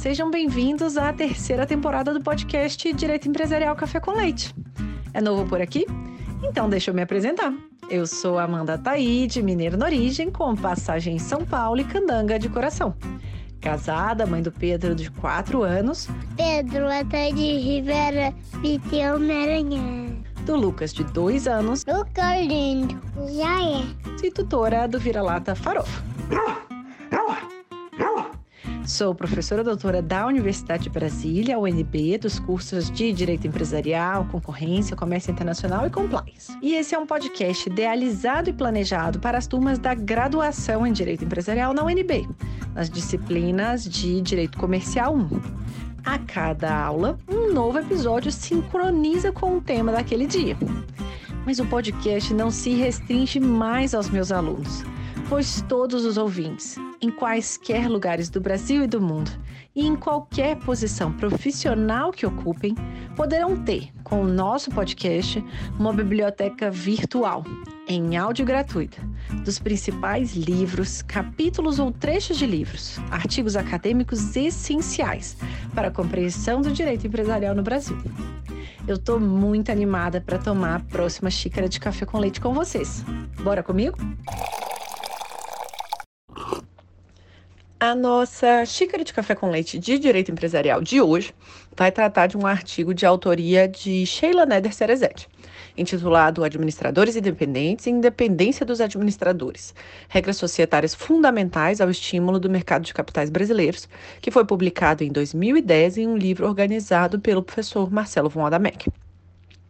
sejam bem-vindos à terceira temporada do podcast Direito Empresarial Café com Leite. É novo por aqui? Então deixa eu me apresentar. Eu sou Amanda Taide, mineira na origem, com passagem em São Paulo e candanga de coração. Casada, mãe do Pedro de 4 anos. Pedro Ataide Rivera Piteu Maranhão. Do Lucas de 2 anos. Lucas lindo. Já é. E tutora do Vira-Lata Farofa. Sou professora doutora da Universidade de Brasília, UNB, dos cursos de Direito Empresarial, Concorrência, Comércio Internacional e Compliance. E esse é um podcast idealizado e planejado para as turmas da graduação em Direito Empresarial na UNB, nas disciplinas de Direito Comercial 1. A cada aula, um novo episódio sincroniza com o tema daquele dia. Mas o podcast não se restringe mais aos meus alunos pois todos os ouvintes, em quaisquer lugares do Brasil e do mundo, e em qualquer posição profissional que ocupem, poderão ter, com o nosso podcast, uma biblioteca virtual, em áudio gratuita, dos principais livros, capítulos ou trechos de livros, artigos acadêmicos essenciais para a compreensão do direito empresarial no Brasil. Eu estou muito animada para tomar a próxima xícara de café com leite com vocês. Bora comigo? A nossa xícara de café com leite de direito empresarial de hoje vai tratar de um artigo de autoria de Sheila Neder Cerezetti, intitulado Administradores Independentes e Independência dos Administradores: Regras Societárias Fundamentais ao Estímulo do Mercado de Capitais Brasileiros, que foi publicado em 2010 em um livro organizado pelo professor Marcelo von Adamek.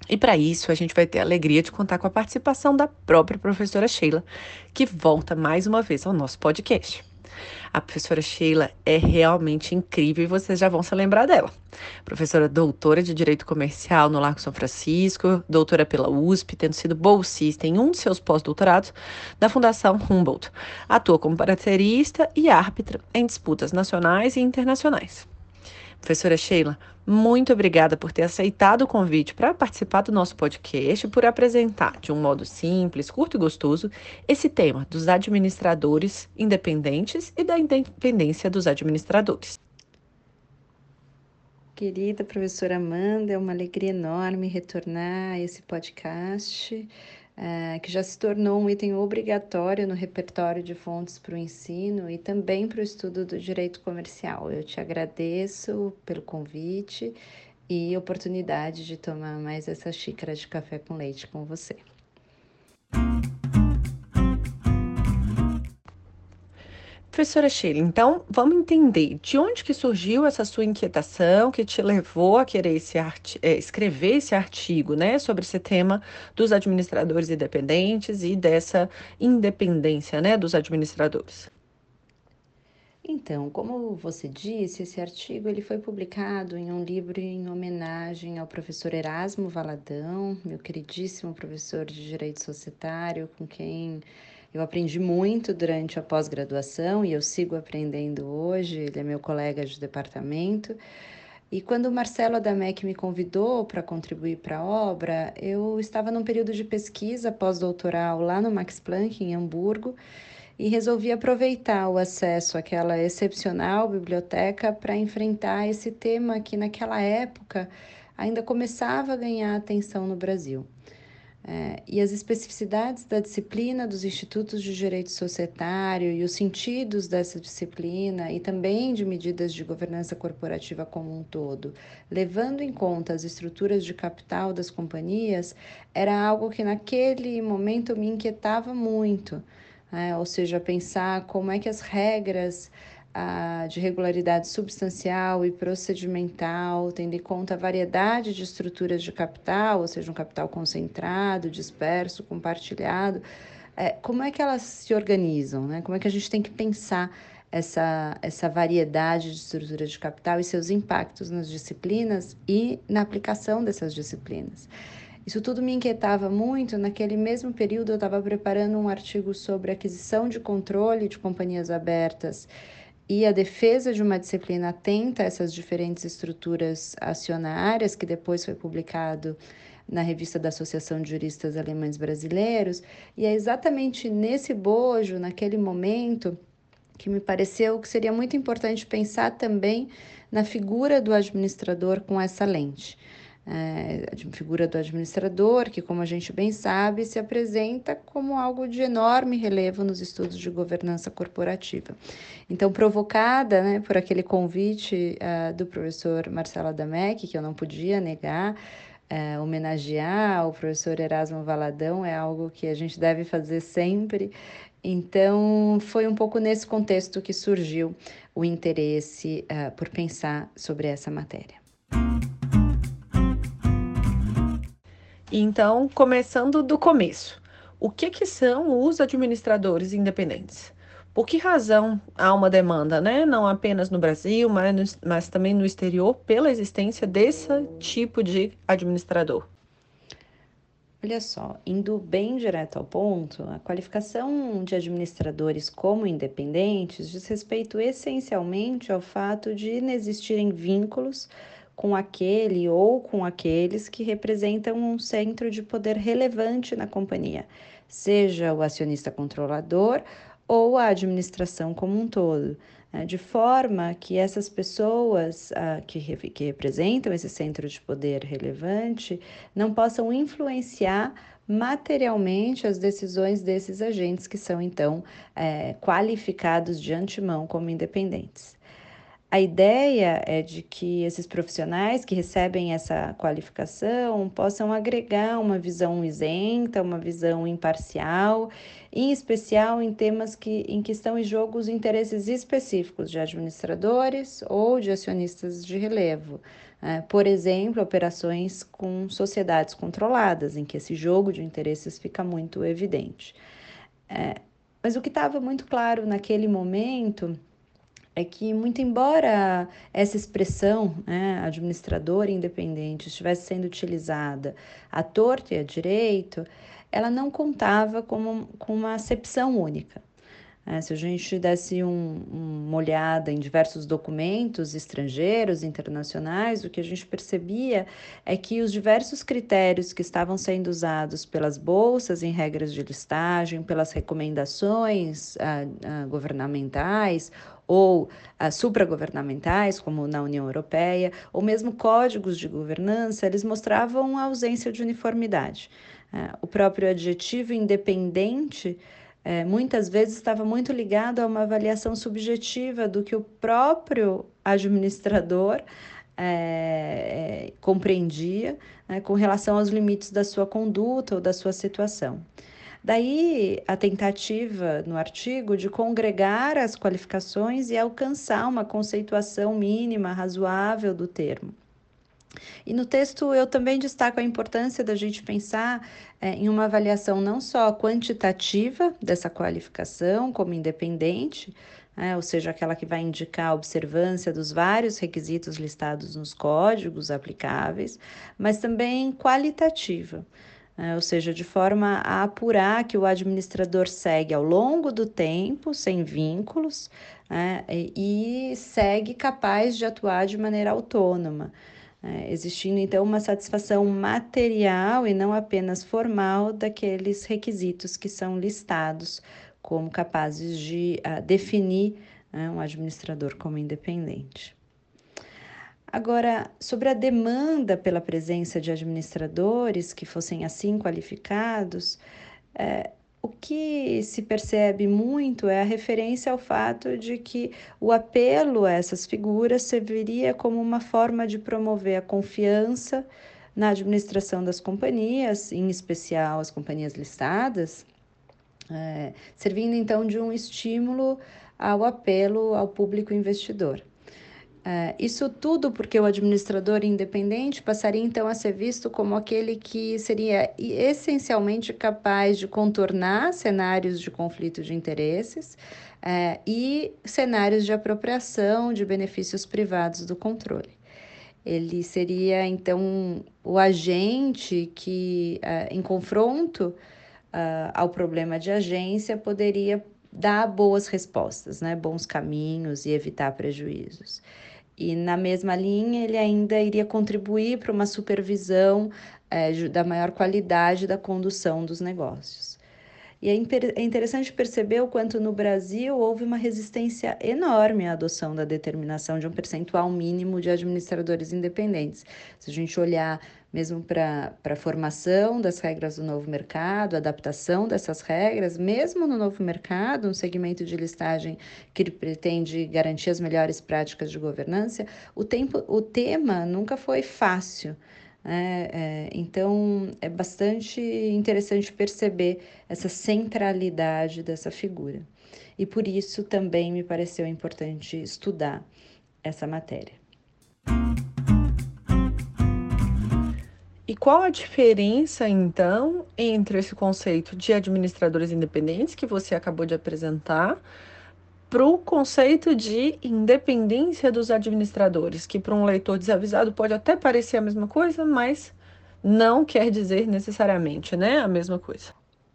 E para isso, a gente vai ter a alegria de contar com a participação da própria professora Sheila, que volta mais uma vez ao nosso podcast. A professora Sheila é realmente incrível e vocês já vão se lembrar dela. Professora doutora de Direito Comercial no Largo São Francisco, doutora pela USP, tendo sido bolsista em um de seus pós-doutorados da Fundação Humboldt. Atua como paraterista e árbitra em disputas nacionais e internacionais. Professora Sheila, muito obrigada por ter aceitado o convite para participar do nosso podcast e por apresentar, de um modo simples, curto e gostoso, esse tema dos administradores independentes e da independência dos administradores. Querida professora Amanda, é uma alegria enorme retornar a esse podcast é, que já se tornou um item obrigatório no repertório de fontes para o ensino e também para o estudo do direito comercial. Eu te agradeço pelo convite e oportunidade de tomar mais essa xícara de café com leite com você. Professora Sheila, então vamos entender de onde que surgiu essa sua inquietação que te levou a querer esse é, escrever esse artigo, né, sobre esse tema dos administradores independentes e dessa independência, né, dos administradores. Então, como você disse, esse artigo ele foi publicado em um livro em homenagem ao professor Erasmo Valadão, meu queridíssimo professor de Direito Societário, com quem eu aprendi muito durante a pós-graduação e eu sigo aprendendo hoje. Ele é meu colega de departamento. E quando o Marcelo Adamec me convidou para contribuir para a obra, eu estava num período de pesquisa pós-doutoral lá no Max Planck, em Hamburgo, e resolvi aproveitar o acesso àquela excepcional biblioteca para enfrentar esse tema que, naquela época, ainda começava a ganhar atenção no Brasil. É, e as especificidades da disciplina dos institutos de direito societário e os sentidos dessa disciplina e também de medidas de governança corporativa como um todo, levando em conta as estruturas de capital das companhias, era algo que naquele momento me inquietava muito. É, ou seja, pensar como é que as regras a, de regularidade substancial e procedimental, tendo em conta a variedade de estruturas de capital, ou seja, um capital concentrado, disperso, compartilhado, é, como é que elas se organizam, né? Como é que a gente tem que pensar essa, essa variedade de estruturas de capital e seus impactos nas disciplinas e na aplicação dessas disciplinas. Isso tudo me inquietava muito. Naquele mesmo período, eu estava preparando um artigo sobre aquisição de controle de companhias abertas e a defesa de uma disciplina atenta a essas diferentes estruturas acionárias, que depois foi publicado na revista da Associação de Juristas Alemães Brasileiros, e é exatamente nesse bojo, naquele momento, que me pareceu que seria muito importante pensar também na figura do administrador com essa lente. É, a figura do administrador, que, como a gente bem sabe, se apresenta como algo de enorme relevo nos estudos de governança corporativa. Então, provocada né, por aquele convite uh, do professor Marcelo Adamec, que eu não podia negar, uh, homenagear o professor Erasmo Valadão é algo que a gente deve fazer sempre. Então, foi um pouco nesse contexto que surgiu o interesse uh, por pensar sobre essa matéria. Então, começando do começo, o que, que são os administradores independentes? Por que razão há uma demanda, né? não apenas no Brasil, mas, mas também no exterior, pela existência desse tipo de administrador? Olha só, indo bem direto ao ponto, a qualificação de administradores como independentes diz respeito essencialmente ao fato de inexistirem vínculos com aquele ou com aqueles que representam um centro de poder relevante na companhia, seja o acionista controlador ou a administração como um todo né, de forma que essas pessoas ah, que, que representam esse centro de poder relevante não possam influenciar materialmente as decisões desses agentes que são então é, qualificados de antemão como independentes. A ideia é de que esses profissionais que recebem essa qualificação possam agregar uma visão isenta, uma visão imparcial, em especial em temas que, em que estão em jogo os interesses específicos de administradores ou de acionistas de relevo. É, por exemplo, operações com sociedades controladas, em que esse jogo de interesses fica muito evidente. É, mas o que estava muito claro naquele momento é que, muito embora essa expressão, né, administrador independente, estivesse sendo utilizada à torta e à direito, ela não contava com, uma acepção única. É, se a gente desse um, uma olhada em diversos documentos estrangeiros, internacionais, o que a gente percebia é que os diversos critérios que estavam sendo usados pelas bolsas em regras de listagem, pelas recomendações ah, ah, governamentais ou ah, supragovernamentais, como na União Europeia, ou mesmo códigos de governança, eles mostravam a ausência de uniformidade. Ah, o próprio adjetivo independente é, muitas vezes estava muito ligado a uma avaliação subjetiva do que o próprio administrador é, é, compreendia né, com relação aos limites da sua conduta ou da sua situação. Daí a tentativa no artigo de congregar as qualificações e alcançar uma conceituação mínima, razoável do termo. E no texto eu também destaco a importância da gente pensar é, em uma avaliação não só quantitativa dessa qualificação como independente, é, ou seja, aquela que vai indicar a observância dos vários requisitos listados nos códigos aplicáveis, mas também qualitativa. É, ou seja, de forma a apurar que o administrador segue ao longo do tempo, sem vínculos, né, e segue capaz de atuar de maneira autônoma é, existindo então uma satisfação material e não apenas formal daqueles requisitos que são listados como capazes de uh, definir uh, um administrador como independente. Agora, sobre a demanda pela presença de administradores que fossem assim qualificados, é, o que se percebe muito é a referência ao fato de que o apelo a essas figuras serviria como uma forma de promover a confiança na administração das companhias, em especial as companhias listadas, é, servindo então de um estímulo ao apelo ao público investidor. É, isso tudo porque o administrador independente passaria então a ser visto como aquele que seria essencialmente capaz de contornar cenários de conflito de interesses é, e cenários de apropriação de benefícios privados do controle. Ele seria então o agente que, é, em confronto é, ao problema de agência, poderia dar boas respostas, né? bons caminhos e evitar prejuízos. E na mesma linha, ele ainda iria contribuir para uma supervisão é, da maior qualidade da condução dos negócios. E é, é interessante perceber o quanto no Brasil houve uma resistência enorme à adoção da determinação de um percentual mínimo de administradores independentes. Se a gente olhar mesmo para a formação das regras do novo mercado, adaptação dessas regras, mesmo no novo mercado, um segmento de listagem que pretende garantir as melhores práticas de governança, o, tempo, o tema nunca foi fácil. É, é, então, é bastante interessante perceber essa centralidade dessa figura. E por isso também me pareceu importante estudar essa matéria. E qual a diferença, então, entre esse conceito de administradores independentes que você acabou de apresentar para o conceito de independência dos administradores, que para um leitor desavisado pode até parecer a mesma coisa, mas não quer dizer necessariamente, né, a mesma coisa.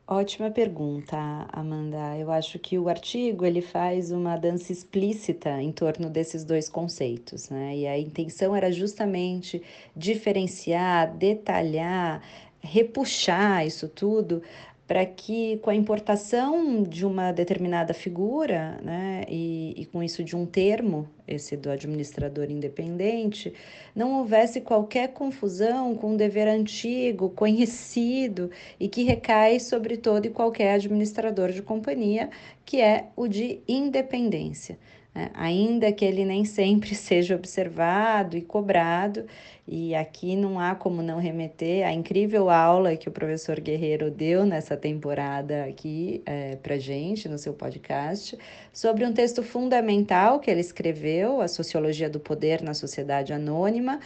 Ótima pergunta, Amanda. Eu acho que o artigo ele faz uma dança explícita em torno desses dois conceitos, né? E a intenção era justamente diferenciar, detalhar, repuxar isso tudo para que com a importação de uma determinada figura, né, e, e, com isso de um termo, esse do administrador independente, não houvesse qualquer confusão com um dever antigo, conhecido e que recai sobre todo e qualquer administrador de companhia, que é o de independência. Né? Ainda que ele nem sempre seja observado e cobrado, e aqui não há como não remeter à incrível aula que o professor Guerreiro deu nessa temporada aqui é, para gente, no seu podcast, sobre um texto fundamental que ele escreveu, A Sociologia do Poder na Sociedade Anônima,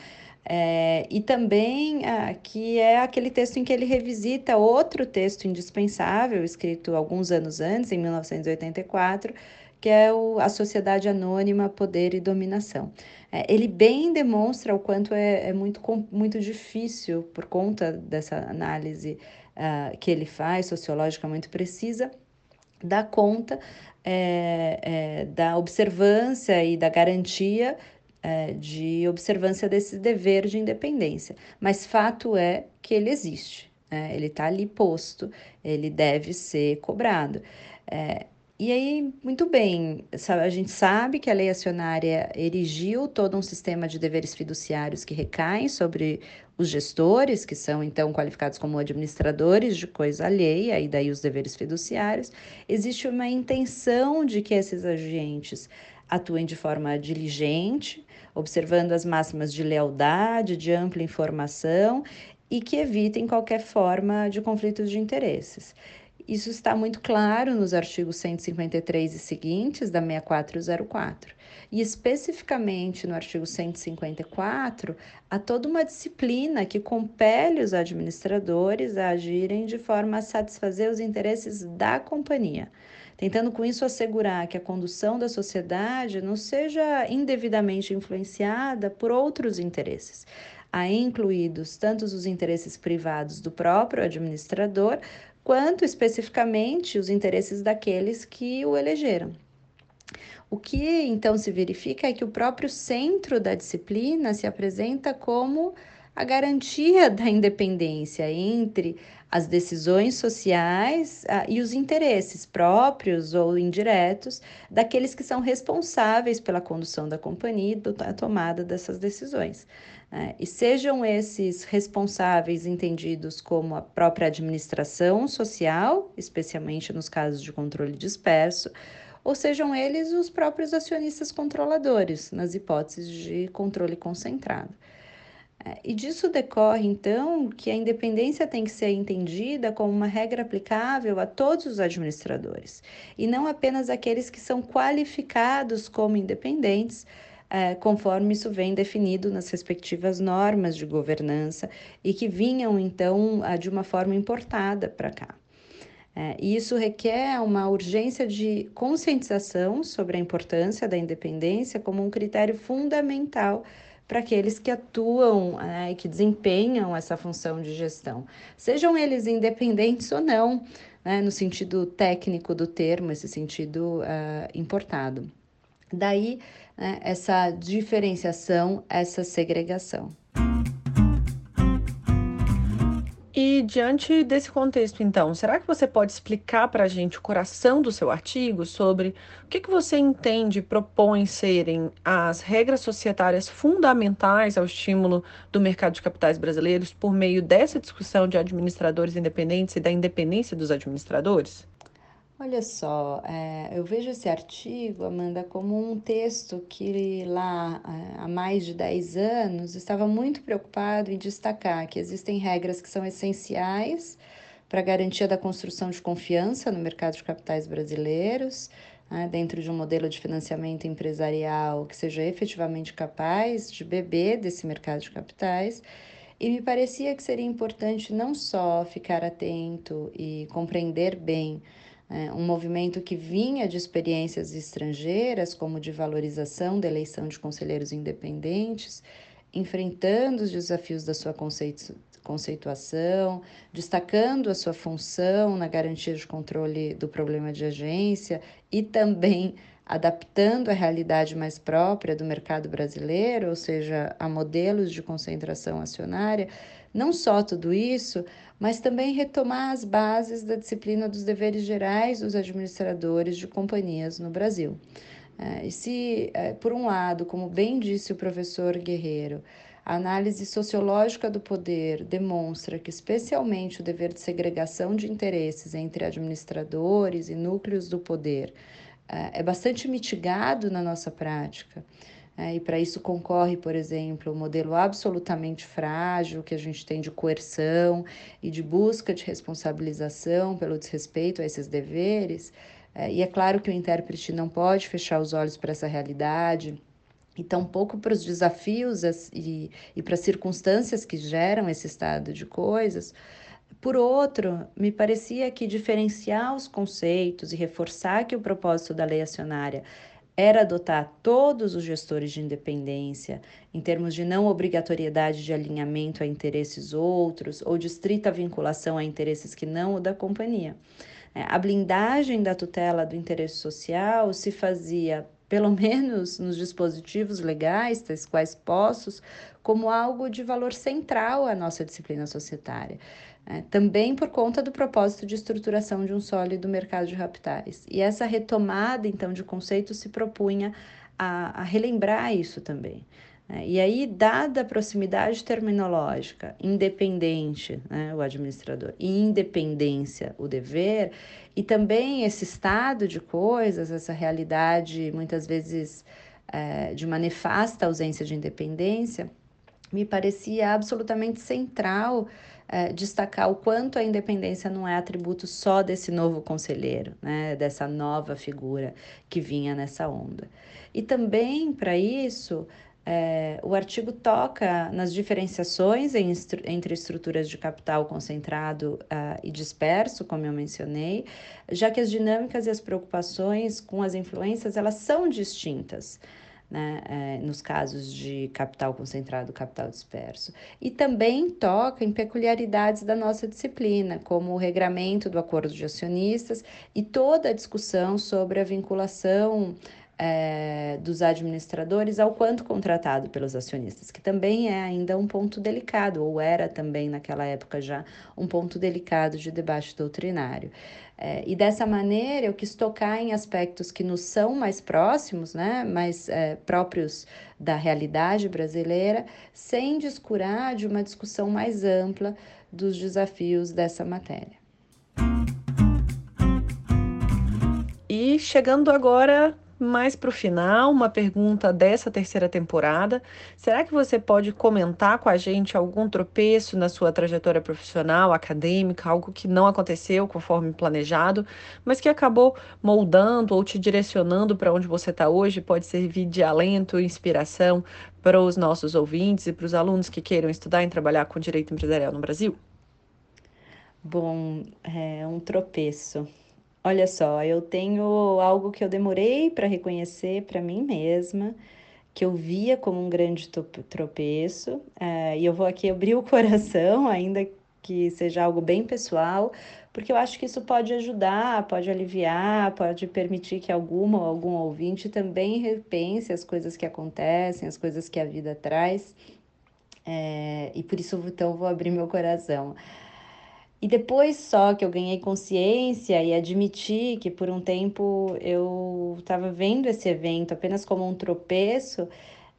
é, e também ah, que é aquele texto em que ele revisita outro texto indispensável, escrito alguns anos antes, em 1984, que é o, a Sociedade Anônima Poder e Dominação. É, ele bem demonstra o quanto é, é, muito, muito difícil, por conta dessa análise uh, que ele faz, sociológica muito precisa, dar conta é, é, da observância e da garantia é, de observância desse dever de independência. Mas fato é que ele existe, né? ele está ali posto, ele deve ser cobrado. É, e aí, muito bem, a gente sabe que a lei acionária erigiu todo um sistema de deveres fiduciários que recaem sobre os gestores, que são então qualificados como administradores de coisa alheia, e daí os deveres fiduciários. Existe uma intenção de que esses agentes atuem de forma diligente, observando as máximas de lealdade, de ampla informação e que evitem qualquer forma de conflitos de interesses. Isso está muito claro nos artigos 153 e seguintes da 6404. E especificamente no artigo 154, há toda uma disciplina que compele os administradores a agirem de forma a satisfazer os interesses da companhia, tentando com isso assegurar que a condução da sociedade não seja indevidamente influenciada por outros interesses, aí incluídos tanto os interesses privados do próprio administrador, quanto especificamente os interesses daqueles que o elegeram. O que então se verifica é que o próprio centro da disciplina se apresenta como a garantia da independência entre as decisões sociais ah, e os interesses próprios ou indiretos daqueles que são responsáveis pela condução da companhia e da tomada dessas decisões. Né? E sejam esses responsáveis entendidos como a própria administração social, especialmente nos casos de controle disperso, ou sejam eles os próprios acionistas controladores, nas hipóteses de controle concentrado. É, e disso decorre, então, que a independência tem que ser entendida como uma regra aplicável a todos os administradores, e não apenas aqueles que são qualificados como independentes, é, conforme isso vem definido nas respectivas normas de governança e que vinham, então, de uma forma importada para cá. É, e isso requer uma urgência de conscientização sobre a importância da independência como um critério fundamental para aqueles que atuam né, e que desempenham essa função de gestão, sejam eles independentes ou não, né, no sentido técnico do termo, esse sentido uh, importado. Daí né, essa diferenciação, essa segregação. E diante desse contexto, então, será que você pode explicar para a gente o coração do seu artigo sobre o que, que você entende propõe serem as regras societárias fundamentais ao estímulo do mercado de capitais brasileiros por meio dessa discussão de administradores independentes e da independência dos administradores? Olha só, é, eu vejo esse artigo, Amanda, como um texto que lá é, há mais de 10 anos estava muito preocupado em destacar que existem regras que são essenciais para a garantia da construção de confiança no mercado de capitais brasileiros, né, dentro de um modelo de financiamento empresarial que seja efetivamente capaz de beber desse mercado de capitais. E me parecia que seria importante não só ficar atento e compreender bem um movimento que vinha de experiências estrangeiras, como de valorização da eleição de conselheiros independentes, enfrentando os desafios da sua conceitu conceituação, destacando a sua função na garantia de controle do problema de agência e também adaptando a realidade mais própria do mercado brasileiro, ou seja, a modelos de concentração acionária. Não só tudo isso, mas também retomar as bases da disciplina dos deveres gerais dos administradores de companhias no Brasil. É, e se, é, por um lado, como bem disse o professor Guerreiro, a análise sociológica do poder demonstra que, especialmente, o dever de segregação de interesses entre administradores e núcleos do poder é, é bastante mitigado na nossa prática. É, e para isso concorre, por exemplo, o modelo absolutamente frágil que a gente tem de coerção e de busca de responsabilização pelo desrespeito a esses deveres. É, e é claro que o intérprete não pode fechar os olhos para essa realidade e tampouco para os desafios e, e para as circunstâncias que geram esse estado de coisas. Por outro, me parecia que diferenciar os conceitos e reforçar que o propósito da lei acionária era adotar todos os gestores de independência, em termos de não obrigatoriedade de alinhamento a interesses outros ou de estrita vinculação a interesses que não o da companhia. É, a blindagem da tutela do interesse social se fazia, pelo menos nos dispositivos legais, tais quais postos, como algo de valor central à nossa disciplina societária é, também por conta do propósito de estruturação de um sólido mercado de capitais. E essa retomada, então, de conceitos se propunha a, a relembrar isso também. Né? E aí, dada a proximidade terminológica, independente, né, o administrador, e independência, o dever, e também esse estado de coisas, essa realidade, muitas vezes, é, de uma nefasta ausência de independência, me parecia absolutamente central é, destacar o quanto a independência não é atributo só desse novo conselheiro, né, dessa nova figura que vinha nessa onda. E também, para isso, é, o artigo toca nas diferenciações em, entre estruturas de capital concentrado uh, e disperso, como eu mencionei, já que as dinâmicas e as preocupações com as influências elas são distintas né, é, nos casos de capital concentrado, capital disperso. E também toca em peculiaridades da nossa disciplina, como o regramento do acordo de acionistas e toda a discussão sobre a vinculação é, dos administradores ao quanto contratado pelos acionistas, que também é ainda um ponto delicado, ou era também naquela época já um ponto delicado de debate doutrinário. É, e dessa maneira eu quis tocar em aspectos que nos são mais próximos, né, mais é, próprios da realidade brasileira, sem descurar de uma discussão mais ampla dos desafios dessa matéria. E chegando agora mais para o final, uma pergunta dessa terceira temporada. Será que você pode comentar com a gente algum tropeço na sua trajetória profissional, acadêmica, algo que não aconteceu conforme planejado, mas que acabou moldando ou te direcionando para onde você está hoje? Pode servir de alento inspiração para os nossos ouvintes e para os alunos que queiram estudar e trabalhar com direito empresarial no Brasil? Bom, é um tropeço. Olha só, eu tenho algo que eu demorei para reconhecer para mim mesma, que eu via como um grande tropeço, uh, e eu vou aqui abrir o coração, ainda que seja algo bem pessoal, porque eu acho que isso pode ajudar, pode aliviar, pode permitir que alguma ou algum ouvinte também repense as coisas que acontecem, as coisas que a vida traz. É, e por isso, então, vou abrir meu coração. E depois só que eu ganhei consciência e admiti que por um tempo eu estava vendo esse evento apenas como um tropeço,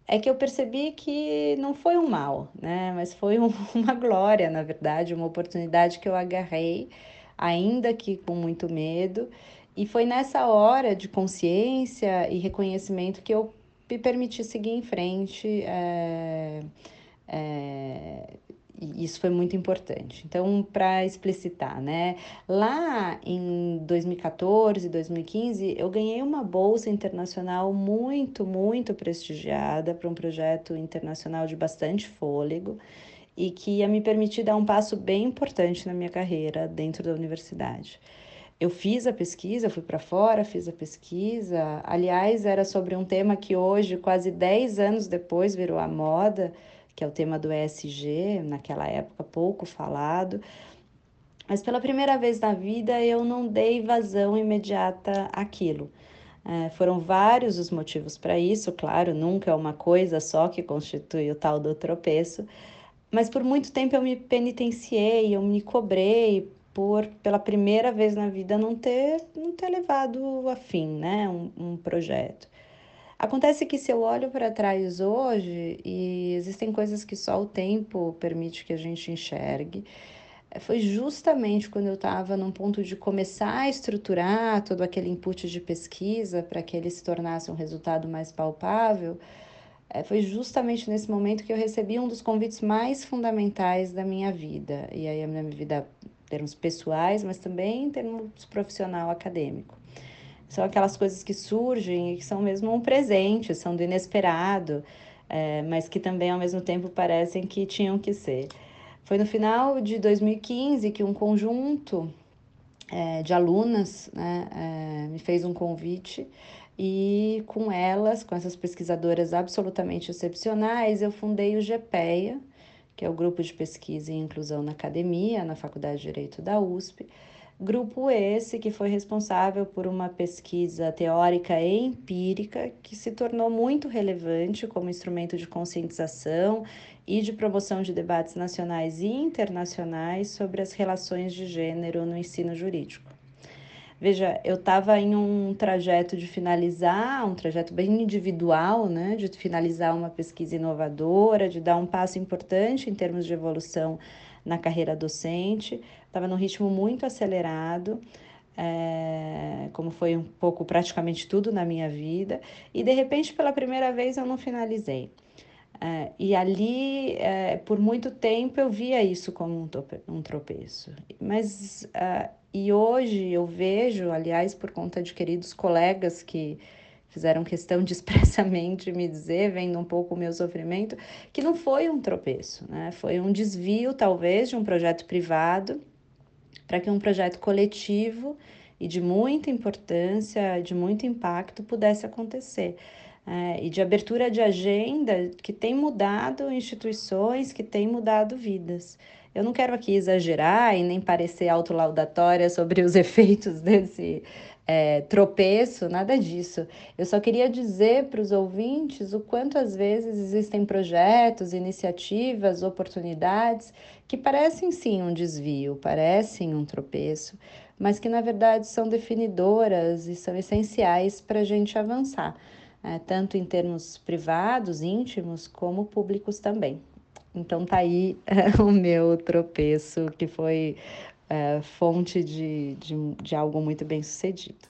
é que eu percebi que não foi um mal, né? Mas foi um, uma glória, na verdade, uma oportunidade que eu agarrei, ainda que com muito medo. E foi nessa hora de consciência e reconhecimento que eu me permiti seguir em frente. É, é, e isso foi muito importante. Então, para explicitar, né? Lá em 2014, 2015, eu ganhei uma bolsa internacional muito, muito prestigiada para um projeto internacional de bastante fôlego e que ia me permitir dar um passo bem importante na minha carreira dentro da universidade. Eu fiz a pesquisa, fui para fora, fiz a pesquisa. Aliás, era sobre um tema que hoje, quase 10 anos depois, virou a moda que é o tema do ESG, naquela época pouco falado. Mas pela primeira vez na vida eu não dei vazão imediata àquilo. É, foram vários os motivos para isso, claro, nunca é uma coisa só que constitui o tal do tropeço, mas por muito tempo eu me penitenciei, eu me cobrei por, pela primeira vez na vida, não ter, não ter levado a fim né, um, um projeto. Acontece que se eu olho para trás hoje e existem coisas que só o tempo permite que a gente enxergue, eh, foi justamente quando eu estava num ponto de começar a estruturar todo aquele input de pesquisa para que ele se tornasse um resultado mais palpável. Eh, foi justamente nesse momento que eu recebi um dos convites mais fundamentais da minha vida, e aí a minha vida em termos pessoais, mas também em termos profissional acadêmico. São aquelas coisas que surgem e que são mesmo um presente, são do inesperado, é, mas que também ao mesmo tempo parecem que tinham que ser. Foi no final de 2015 que um conjunto é, de alunas né, é, me fez um convite e com elas, com essas pesquisadoras absolutamente excepcionais, eu fundei o GPEA, que é o Grupo de Pesquisa e Inclusão na Academia, na Faculdade de Direito da USP, Grupo esse que foi responsável por uma pesquisa teórica e empírica que se tornou muito relevante como instrumento de conscientização e de promoção de debates nacionais e internacionais sobre as relações de gênero no ensino jurídico. Veja, eu estava em um trajeto de finalizar, um trajeto bem individual, né, de finalizar uma pesquisa inovadora, de dar um passo importante em termos de evolução na carreira docente, estava num ritmo muito acelerado, é, como foi um pouco praticamente tudo na minha vida, e de repente, pela primeira vez, eu não finalizei. É, e ali, é, por muito tempo, eu via isso como um, um tropeço. Mas, e hoje eu vejo, aliás, por conta de queridos colegas que fizeram questão de expressamente me dizer, vendo um pouco o meu sofrimento, que não foi um tropeço, né? Foi um desvio, talvez, de um projeto privado para que um projeto coletivo e de muita importância, de muito impacto pudesse acontecer. É, e de abertura de agenda que tem mudado instituições, que tem mudado vidas. Eu não quero aqui exagerar e nem parecer autolaudatória sobre os efeitos desse é, tropeço, nada disso. Eu só queria dizer para os ouvintes o quanto às vezes existem projetos, iniciativas, oportunidades que parecem sim um desvio, parecem um tropeço, mas que na verdade são definidoras e são essenciais para a gente avançar, é, tanto em termos privados, íntimos, como públicos também. Então tá aí o meu tropeço, que foi é, fonte de, de, de algo muito bem sucedido.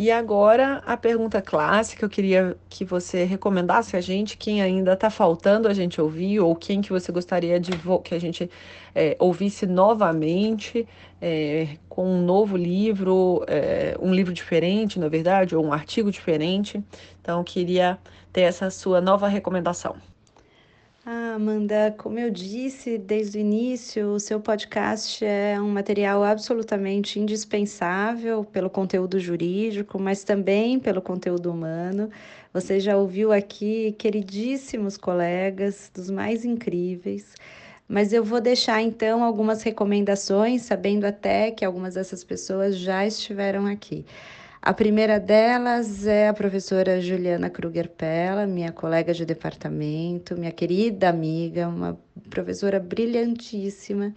E agora a pergunta clássica, eu queria que você recomendasse a gente quem ainda está faltando a gente ouvir ou quem que você gostaria de que a gente é, ouvisse novamente é, com um novo livro, é, um livro diferente, na verdade, ou um artigo diferente. Então, eu queria ter essa sua nova recomendação. Ah, Amanda, como eu disse desde o início, o seu podcast é um material absolutamente indispensável pelo conteúdo jurídico, mas também pelo conteúdo humano. Você já ouviu aqui queridíssimos colegas dos mais incríveis, mas eu vou deixar então algumas recomendações, sabendo até que algumas dessas pessoas já estiveram aqui. A primeira delas é a professora Juliana Kruger Pella, minha colega de departamento, minha querida amiga, uma professora brilhantíssima,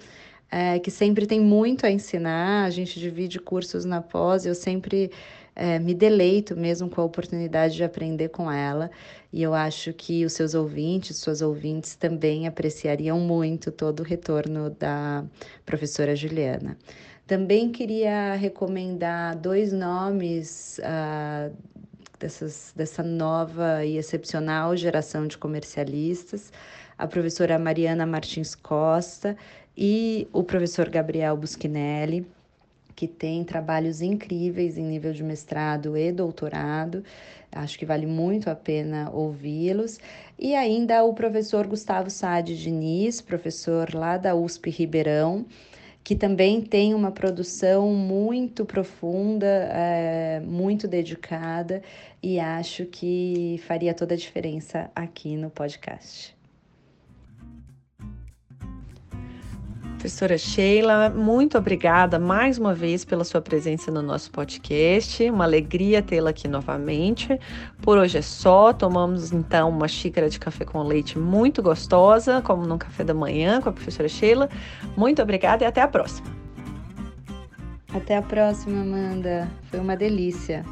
é, que sempre tem muito a ensinar. A gente divide cursos na pós, eu sempre é, me deleito mesmo com a oportunidade de aprender com ela. E eu acho que os seus ouvintes, suas ouvintes também apreciariam muito todo o retorno da professora Juliana. Também queria recomendar dois nomes uh, dessas, dessa nova e excepcional geração de comercialistas, a professora Mariana Martins Costa e o professor Gabriel Buschinelli que tem trabalhos incríveis em nível de mestrado e doutorado. Acho que vale muito a pena ouvi-los. E ainda o professor Gustavo Sade Diniz, professor lá da USP Ribeirão, que também tem uma produção muito profunda, é, muito dedicada, e acho que faria toda a diferença aqui no podcast. Professora Sheila, muito obrigada mais uma vez pela sua presença no nosso podcast. Uma alegria tê-la aqui novamente. Por hoje é só. Tomamos então uma xícara de café com leite muito gostosa, como no café da manhã com a professora Sheila. Muito obrigada e até a próxima. Até a próxima, Amanda. Foi uma delícia.